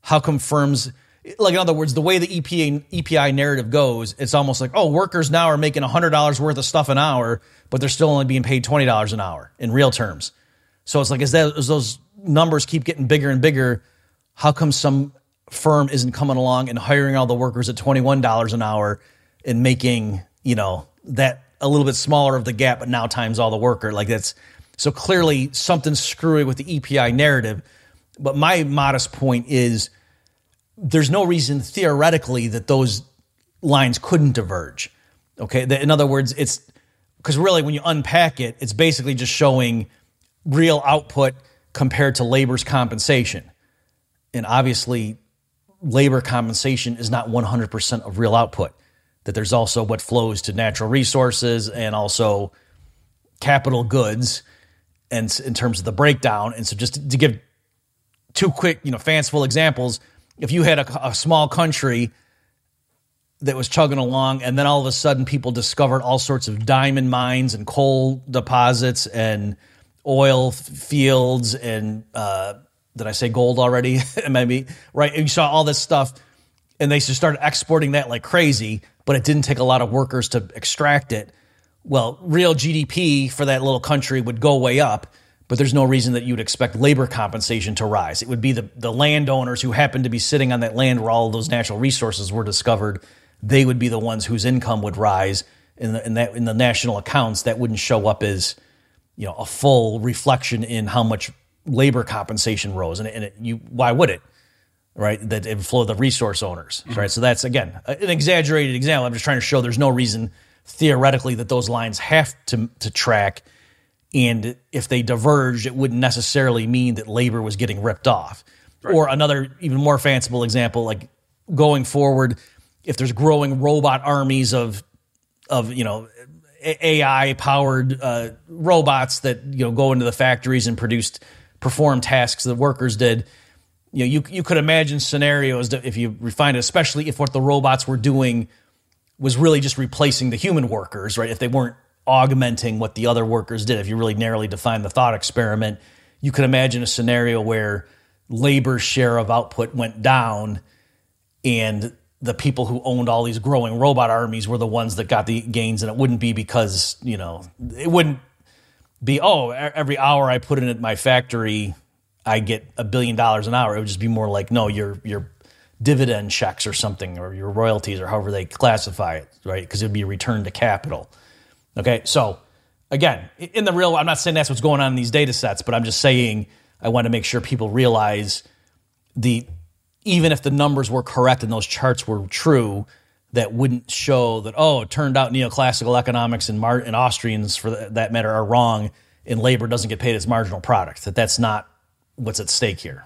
how come firms like in other words, the way the EPA EPI narrative goes, it's almost like, oh, workers now are making hundred dollars worth of stuff an hour, but they're still only being paid twenty dollars an hour in real terms. So it's like as, that, as those numbers keep getting bigger and bigger, how come some firm isn't coming along and hiring all the workers at twenty one dollars an hour and making you know that a little bit smaller of the gap, but now times all the worker like that's so clearly something screwy with the EPI narrative. But my modest point is there's no reason theoretically that those lines couldn't diverge. Okay. In other words, it's because really when you unpack it, it's basically just showing real output compared to labor's compensation. And obviously, labor compensation is not 100% of real output, that there's also what flows to natural resources and also capital goods and in terms of the breakdown. And so just to give two quick, you know, fanciful examples, if you had a, a small country that was chugging along, and then all of a sudden people discovered all sorts of diamond mines and coal deposits and oil fields and uh, did I say gold already? Maybe right. And you saw all this stuff, and they just started exporting that like crazy. But it didn't take a lot of workers to extract it. Well, real GDP for that little country would go way up but there's no reason that you'd expect labor compensation to rise. It would be the, the landowners who happen to be sitting on that land where all of those natural resources were discovered. They would be the ones whose income would rise in the, in that in the national accounts. That wouldn't show up as you know a full reflection in how much labor compensation rose. And, and it, you why would it? Right, that it would flow the resource owners. Mm-hmm. Right, so that's again an exaggerated example. I'm just trying to show there's no reason theoretically that those lines have to to track and if they diverged, it wouldn't necessarily mean that labor was getting ripped off. Right. Or another even more fanciful example, like going forward, if there's growing robot armies of of you know AI powered uh, robots that you know go into the factories and produced perform tasks that workers did. You know, you you could imagine scenarios that if you refine it, especially if what the robots were doing was really just replacing the human workers, right? If they weren't augmenting what the other workers did. If you really narrowly define the thought experiment, you could imagine a scenario where labor's share of output went down and the people who owned all these growing robot armies were the ones that got the gains. And it wouldn't be because you know it wouldn't be oh every hour i put in at my factory i get a billion dollars an hour. It would just be more like no your your dividend checks or something or your royalties or however they classify it right? Because it would be a return to capital Okay, so again, in the real, I'm not saying that's what's going on in these data sets, but I'm just saying I want to make sure people realize the even if the numbers were correct and those charts were true, that wouldn't show that oh, it turned out neoclassical economics and, Mar- and Austrians, for that matter, are wrong, and labor doesn't get paid its marginal product. That that's not what's at stake here.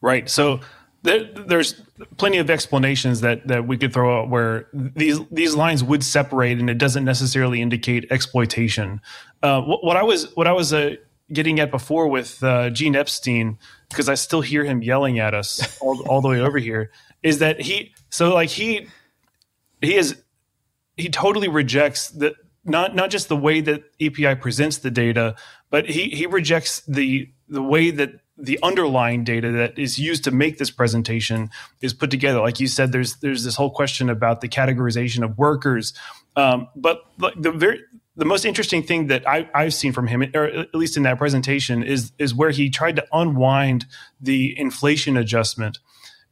Right. So there, there's plenty of explanations that that we could throw out where these these lines would separate, and it doesn't necessarily indicate exploitation. Uh, what, what, I was what I was uh, getting at before with uh, Gene Epstein, because I still hear him yelling at us all, all the way over here, is that he so like he he is he totally rejects the not not just the way that EPI presents the data, but he he rejects the the way that the underlying data that is used to make this presentation is put together. Like you said, there's there's this whole question about the categorization of workers Um, but the very the most interesting thing that I, have seen from him, or at least in that presentation, is is where he tried to unwind the inflation adjustment,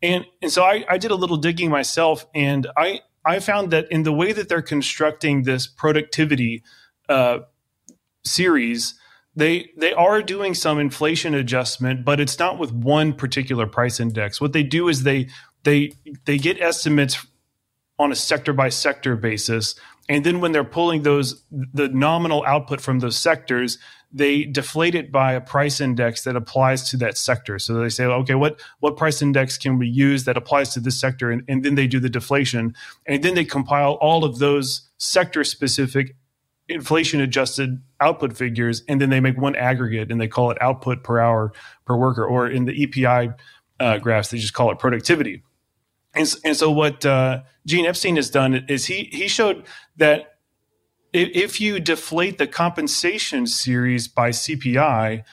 and and so I, I did a little digging myself, and I I found that in the way that they're constructing this productivity uh, series, they they are doing some inflation adjustment, but it's not with one particular price index. What they do is they they they get estimates on a sector by sector basis and then when they're pulling those, the nominal output from those sectors, they deflate it by a price index that applies to that sector. So they say, okay, what, what price index can we use that applies to this sector? And, and then they do the deflation. And then they compile all of those sector specific inflation adjusted output figures. And then they make one aggregate and they call it output per hour per worker. Or in the EPI uh, graphs, they just call it productivity. And, and so what uh, Gene Epstein has done is he he showed that if you deflate the compensation series by CPI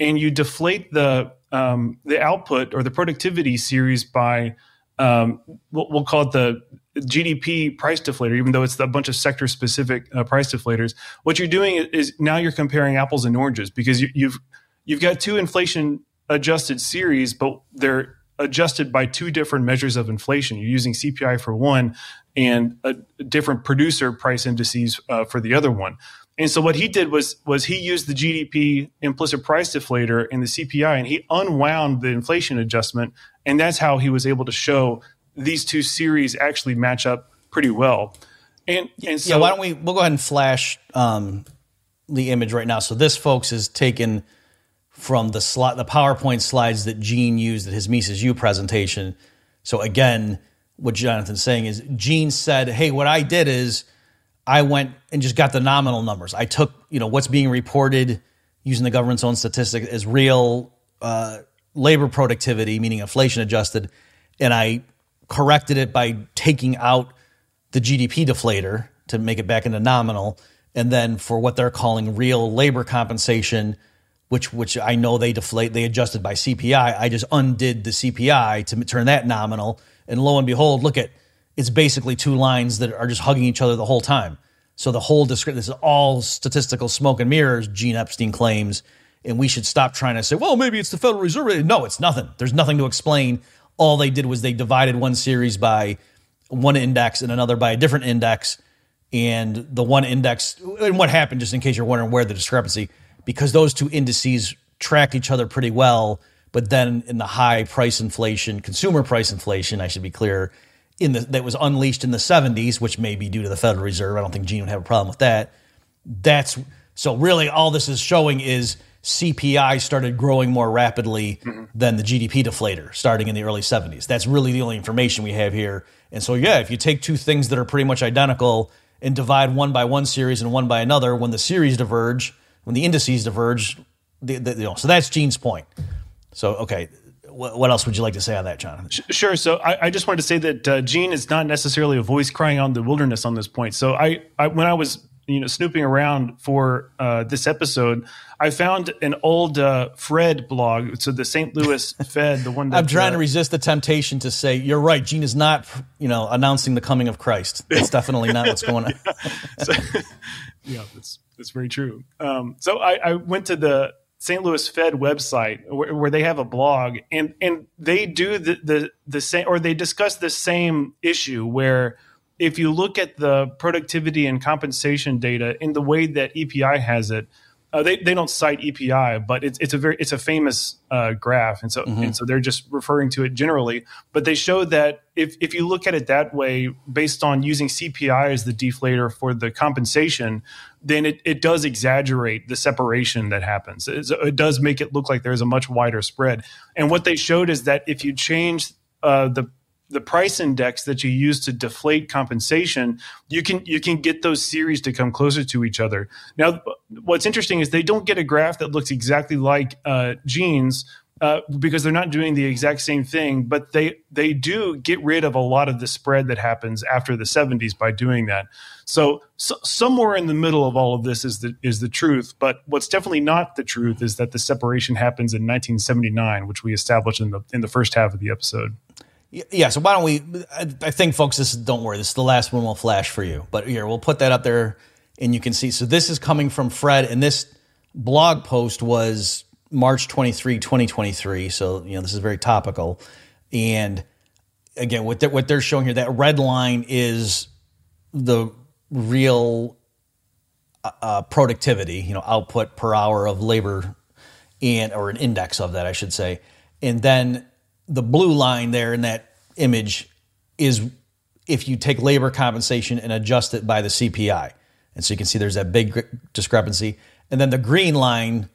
and you deflate the um, the output or the productivity series by um, we'll, call it the GDP price deflator, even though it's a bunch of sector specific uh, price deflators. What you're doing is now you're comparing apples and oranges because you, you've you've got two inflation adjusted series, but they're adjusted by two different measures of inflation. You're using CPI for one and a different producer price indices uh, for the other one. And so what he did was was he used the GDP implicit price deflator and the CPI, and he unwound the inflation adjustment, and that's how he was able to show these two series actually match up pretty well. And, and so, yeah, why don't we we'll go ahead and flash um, the image right now. So this, folks, is taken from the slot, the PowerPoint slides that Gene used at his Mises U presentation. So again, what Jonathan's saying is Gene said, "Hey, what I did is I went and just got the nominal numbers. I took you know what's being reported using the government's own statistic as real uh, labor productivity, meaning inflation adjusted, and I corrected it by taking out the GDP deflator to make it back into nominal, and then for what they're calling real labor compensation." which which I know they deflate they adjusted by CPI. I just undid the CPI to turn that nominal, and lo and behold, look at it's basically two lines that are just hugging each other the whole time. So the whole description this is all statistical smoke and mirrors. Gene Epstein claims, and we should stop trying to say, well, maybe it's the Federal Reserve. No, it's nothing. There's nothing to explain. All they did was they divided one series by one index and another by a different index, and the one index. And what happened? Just in case you're wondering where the discrepancy because those two indices track each other pretty well. But then in the high price inflation, consumer price inflation, I should be clear, in the that was unleashed in the 70s, which may be due to the Federal Reserve. I don't think Gene would have a problem with that. That's so really all this is showing is CPI started growing more rapidly mm-hmm. than the GDP deflator starting in the early 70s. That's really the only information we have here. And so, yeah, if you take two things that are pretty much identical and divide one by one series and one by another, when the series diverge, when the indices diverge, the, the, you know, so that's Gene's point. So, okay, what, what else would you like to say on that, John? Sure. So, I, I just wanted to say that uh, Gene is not necessarily a voice crying on the wilderness on this point. So, I, I when I was you know snooping around for uh, this episode, I found an old uh, FRED blog. So the St. Louis Fed, the one that I'm trying uh, to resist the temptation to say you're right. Gene is not you know announcing the coming of Christ. That's definitely not what's going on. so, yeah, that's that's very true. Um, so I, I, went to the St. Louis Fed website where, where, they have a blog, and and they do the, the the same, or they discuss the same issue where if you look at the productivity and compensation data in the way that EPI has it, uh, they they don't cite EPI, but it's it's a very it's a famous uh, graph, and so mm-hmm. and so they're just referring to it generally. But they show that if if you look at it that way, based on using CPI as the deflator for the compensation, then it, it does exaggerate the separation that happens. It's, it does make it look like there's a much wider spread. And what they showed is that if you change uh, the the price index that you use to deflate compensation, you can you can get those series to come closer to each other. Now, what's interesting is they don't get a graph that looks exactly like uh, Gene's uh, because they're not doing the exact same thing, but they they do get rid of a lot of the spread that happens after the 70s by doing that. So, so, somewhere in the middle of all of this is the is the truth. But what's definitely not the truth is that the separation happens in 1979, which we established in the in the first half of the episode. Yeah, so why don't we? I think, folks, this is, don't worry. This is the last one we'll flash for you. But here, we'll put that up there and you can see. So this is coming from FRED, and this blog post was March 23, 2023. So, you know, this is very topical. And again, what they're, what they're showing here, that red line is the real uh, uh productivity, you know, output per hour of labor and, or an index of that, I should say. And then the blue line there in that image is if you take labor compensation and adjust it by the CPI. And so you can see there's that big discrepancy. And then the green line,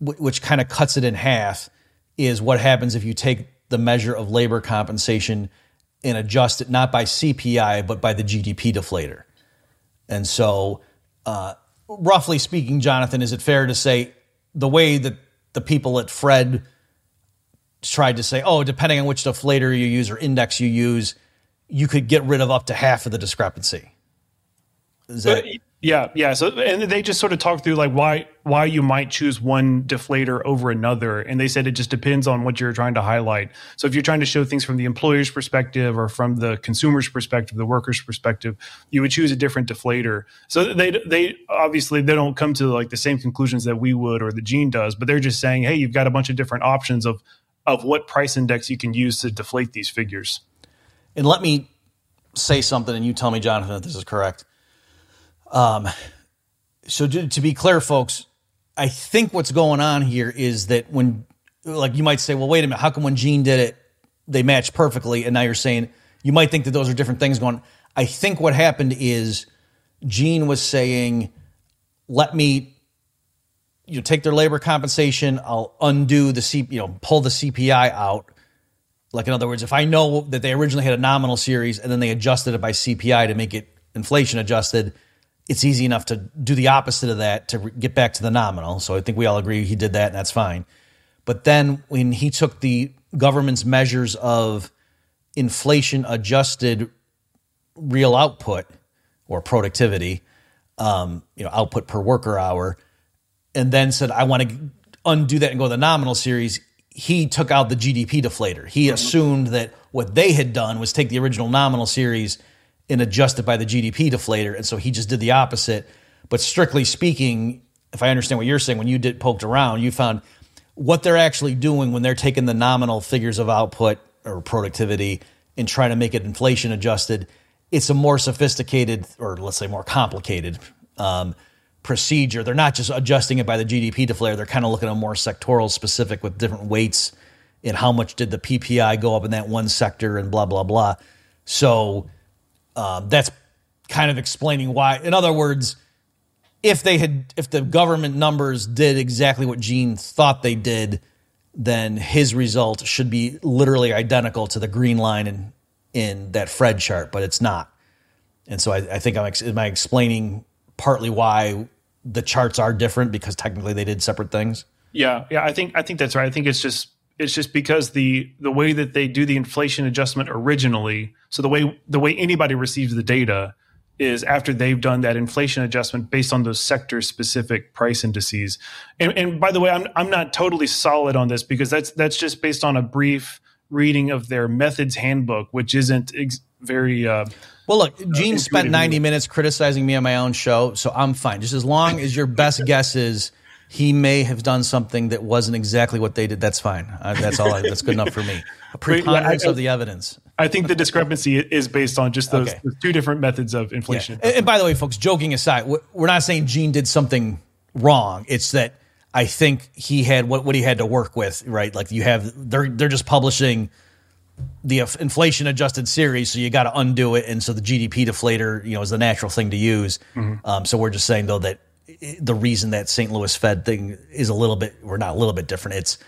which kind of cuts it in half, is what happens if you take the measure of labor compensation and adjust it not by CPI, but by the GDP deflator. And so, uh, roughly speaking, Jonathan, is it fair to say the way that the people at FRED tried to say, oh, depending on which deflator you use or index you use, you could get rid of up to half of the discrepancy. Is that yeah, yeah. So and they just sort of talked through like why why you might choose one deflator over another, and they said it just depends on what you're trying to highlight. So if you're trying to show things from the employer's perspective or from the consumer's perspective, the worker's perspective, you would choose a different deflator. So they they obviously they don't come to like the same conclusions that we would or the Gene does, but they're just saying, hey, you've got a bunch of different options of of what price index you can use to deflate these figures. And let me say something, and you tell me, Jonathan, if this is correct um, so to, to be clear, folks, I think what's going on here is that when, like, you might say, well, wait a minute, how come when Gene did it, they matched perfectly, and now you're saying you might think that those are different things going. I think what happened is Gene was saying, let me you know, take their labor compensation, I'll undo the C, you know, pull the CPI out. Like in other words, if I know that they originally had a nominal series and then they adjusted it by CPI to make it inflation adjusted, it's easy enough to do the opposite of that to get back to the nominal. So I think we all agree he did that, and that's fine. But then when he took the government's measures of inflation adjusted real output or productivity, um, you know, output per worker hour, and then said, I want to undo that and go to the nominal series, he took out the GDP deflator. He mm-hmm. assumed that what they had done was take the original nominal series and adjust it by the GDP deflator. And so he just did the opposite. But strictly speaking, if I understand what you're saying, when you did poked around, you found what they're actually doing when they're taking the nominal figures of output or productivity and trying to make it inflation adjusted. It's a more sophisticated, or let's say more complicated um, procedure. They're not just adjusting it by the GDP deflator. They're kind of looking at a more sectoral specific with different weights and how much did the PPI go up in that one sector and blah blah blah. So um, that's kind of explaining why. In other words, if they had, if the government numbers did exactly what Gene thought they did, then his result should be literally identical to the green line in in that FRED chart, but it's not. And so I, I think I'm am I explaining partly why the charts are different because technically they did separate things. Yeah, yeah, I think I think that's right. I think it's just it's just because the the way that they do the inflation adjustment originally, so the way the way anybody receives the data is after they've done that inflation adjustment based on those sector specific price indices. And, and by the way, I'm I'm not totally solid on this because that's that's just based on a brief reading of their methods handbook, which isn't ex- very. Uh, well, look, Gene uh, spent 90 minutes criticizing me on my own show, so I'm fine. Just as long as your best guess is he may have done something that wasn't exactly what they did. That's fine. Uh, that's all. I, that's good enough for me. A preponderance of the evidence. I think the discrepancy is based on just those, okay. those two different methods of inflation. Yeah. And, and by the way, folks, joking aside, we're not saying Gene did something wrong. It's that I think he had what, what he had to work with, right? Like you have, they're they're just publishing the inflation adjusted series, so you got to undo it, and so the GDP deflator, you know, is the natural thing to use. Mm-hmm. Um, so we're just saying though that the reason that St. Louis Fed thing is a little bit, we're not a little bit different. It's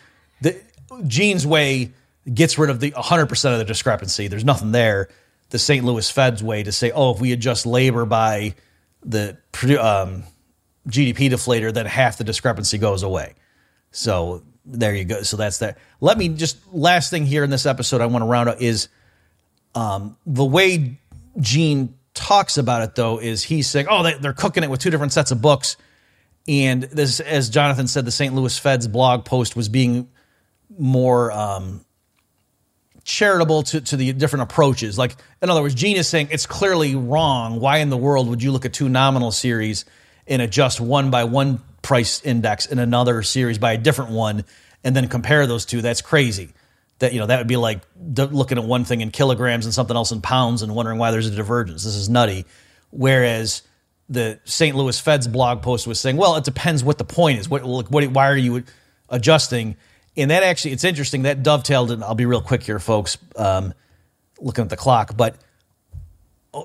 the Gene's way gets rid of the 100% of the discrepancy. There's nothing there. The St. Louis Fed's way to say, oh, if we adjust labor by the um, GDP deflator, then half the discrepancy goes away. So there you go. So that's that. Let me just last thing here in this episode I want to round up is um, the way Gene talks about it though is he's saying, oh, they, are cooking it with two different sets of books. And this, as Jonathan said, the St. Louis Fed's blog post was being more um, charitable to, to the different approaches. Like, in other words, Gene is saying it's clearly wrong. Why in the world would you look at two nominal series and adjust one by one price index in another series by a different one and then compare those two? That's crazy. That you know that would be like looking at one thing in kilograms and something else in pounds and wondering why there's a divergence. This is nutty. Whereas the St. Louis Fed's blog post was saying, well, it depends what the point is. What, what why are you adjusting? And that actually, it's interesting. That dovetailed, and I'll be real quick here, folks, um, looking at the clock. But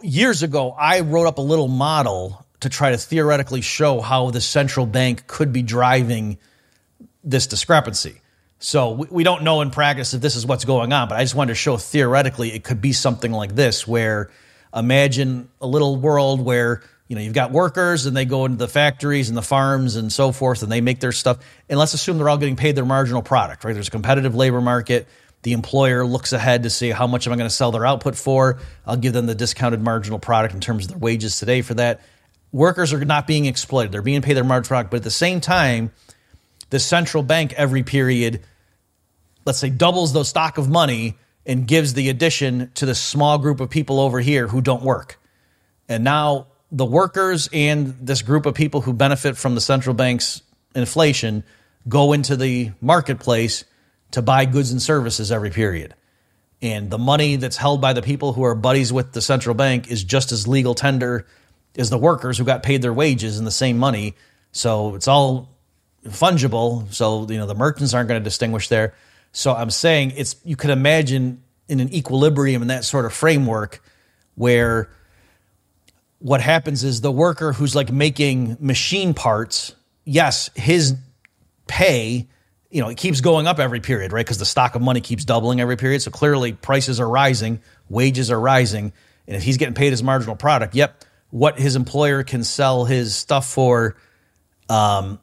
years ago, I wrote up a little model to try to theoretically show how the central bank could be driving this discrepancy. So we, don't know in practice if this is what's going on, but I just wanted to show theoretically it could be something like this, where imagine a little world where you know, you've got workers and they go into the factories and the farms and so forth and they make their stuff. And let's assume they're all getting paid their marginal product, right? There's a competitive labor market. The employer looks ahead to see how much am I going to sell their output for. I'll give them the discounted marginal product in terms of their wages today for that. Workers are not being exploited. They're being paid their marginal product. But at the same time, the central bank every period, let's say, doubles the stock of money and gives the addition to the small group of people over here who don't work. And now the workers and this group of people who benefit from the central bank's inflation go into the marketplace to buy goods and services every period. And the money that's held by the people who are buddies with the central bank is just as legal tender as the workers who got paid their wages in the same money. So it's all fungible. So, you know, the merchants aren't going to distinguish there. So I'm saying it's, you could imagine in an equilibrium in that sort of framework where what happens is the worker who's like making machine parts, yes, his pay, you know, it keeps going up every period, right? Because the stock of money keeps doubling every period. So clearly prices are rising, wages are rising. And if he's getting paid his marginal product, yep, what his employer can sell his stuff for, um,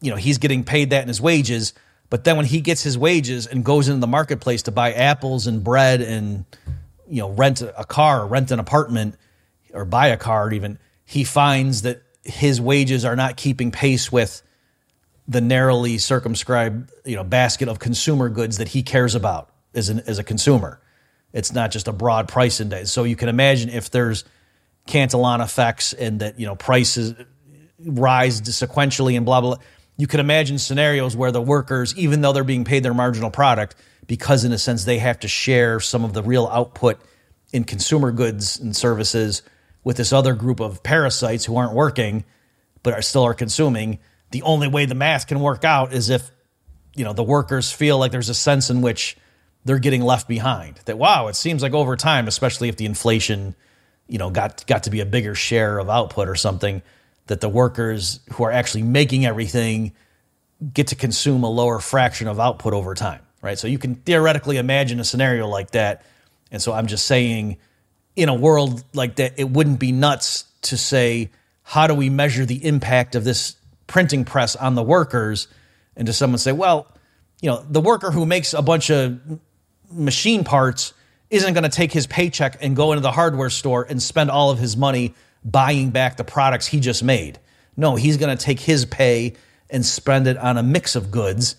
you know, he's getting paid that in his wages. But then when he gets his wages and goes into the marketplace to buy apples and bread and, you know, rent a car, rent an apartment, or buy a car even, he finds that his wages are not keeping pace with the narrowly circumscribed you know basket of consumer goods that he cares about as an as a consumer. It's not just a broad price index. So you can imagine if there's Cantillon effects and that you know prices rise sequentially and blah blah. blah you can imagine scenarios where the workers, even though they're being paid their marginal product, because in a sense they have to share some of the real output in consumer goods and services with this other group of parasites who aren't working but are still are consuming the only way the math can work out is if you know the workers feel like there's a sense in which they're getting left behind that wow it seems like over time especially if the inflation you know got got to be a bigger share of output or something that the workers who are actually making everything get to consume a lower fraction of output over time right so you can theoretically imagine a scenario like that and so i'm just saying in a world like that, it wouldn't be nuts to say, how do we measure the impact of this printing press on the workers? And to someone say, well, you know, the worker who makes a bunch of machine parts isn't going to take his paycheck and go into the hardware store and spend all of his money buying back the products he just made. No, he's going to take his pay and spend it on a mix of goods.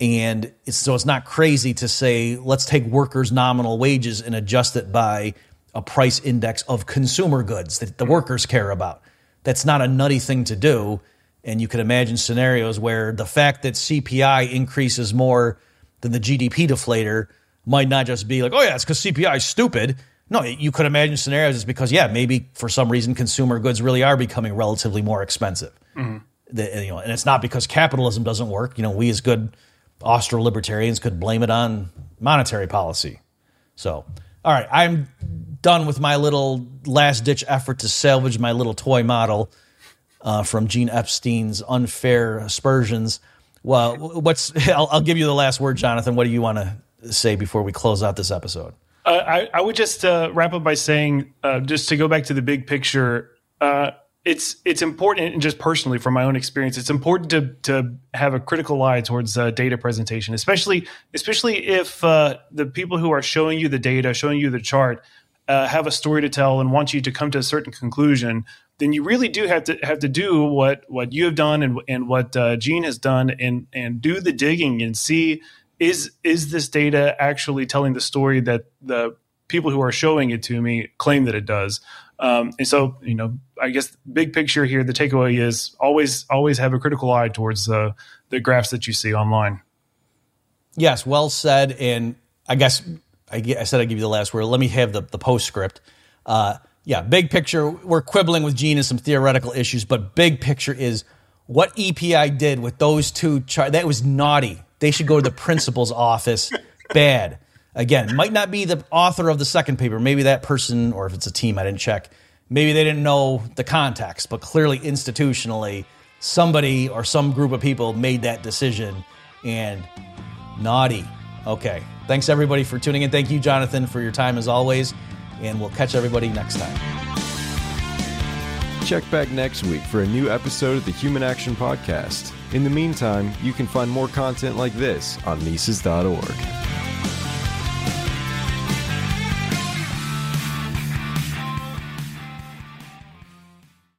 And it's, so it's not crazy to say, let's take workers' nominal wages and adjust it by a price index of consumer goods that the hmm. workers care about. That's not a nutty thing to do. And you can imagine scenarios where the fact that CPI increases more than the GDP deflator might not just be like, oh, yeah, it's because CPI is stupid. No, you could imagine scenarios it's because, yeah, maybe for some reason consumer goods really are becoming relatively more expensive. Mm-hmm. The, you know, and it's not because capitalism doesn't work. You know, we as good Austro libertarians could blame it on monetary policy. So, all right, I'm done with my little last ditch effort to salvage my little toy model uh, from Gene Epstein's unfair aspersions. Well, what's I'll, I'll, give you the last word, Jonathan. What do you want to say before we close out this episode? Uh, I, I, would just uh, wrap up by saying, uh, just to go back to the big picture, uh, it's it's important and just personally from my own experience it's important to to have a critical eye towards uh, data presentation especially especially if uh, the people who are showing you the data showing you the chart have a story to tell and want you to come to a certain conclusion then you really do have to have to do what what you have done and and what Gene has done and and do the digging and see is is this data actually telling the story that the people who are showing it to me claim that it does? Um, and so, you know, I guess big picture here, the takeaway is always always have a critical eye towards uh, the graphs that you see online. Yes, well said. And I guess I, I said I'd give you the last word. Let me have the, the postscript. Uh, yeah, big picture, we're quibbling with Gene and some theoretical issues, but big picture is what EPI did with those two char- that was naughty. They should go to the principal's office. Bad. Again, might not be the author of the second paper. Maybe that person, or if it's a team, I didn't check. Maybe they didn't know the context, but clearly institutionally, somebody or some group of people made that decision and naughty. Okay. Thanks everybody for tuning in. Thank you, Jonathan, for your time as always. And we'll catch everybody next time. Check back next week for a new episode of the Human Action Podcast. In the meantime, you can find more content like this on Mises.org.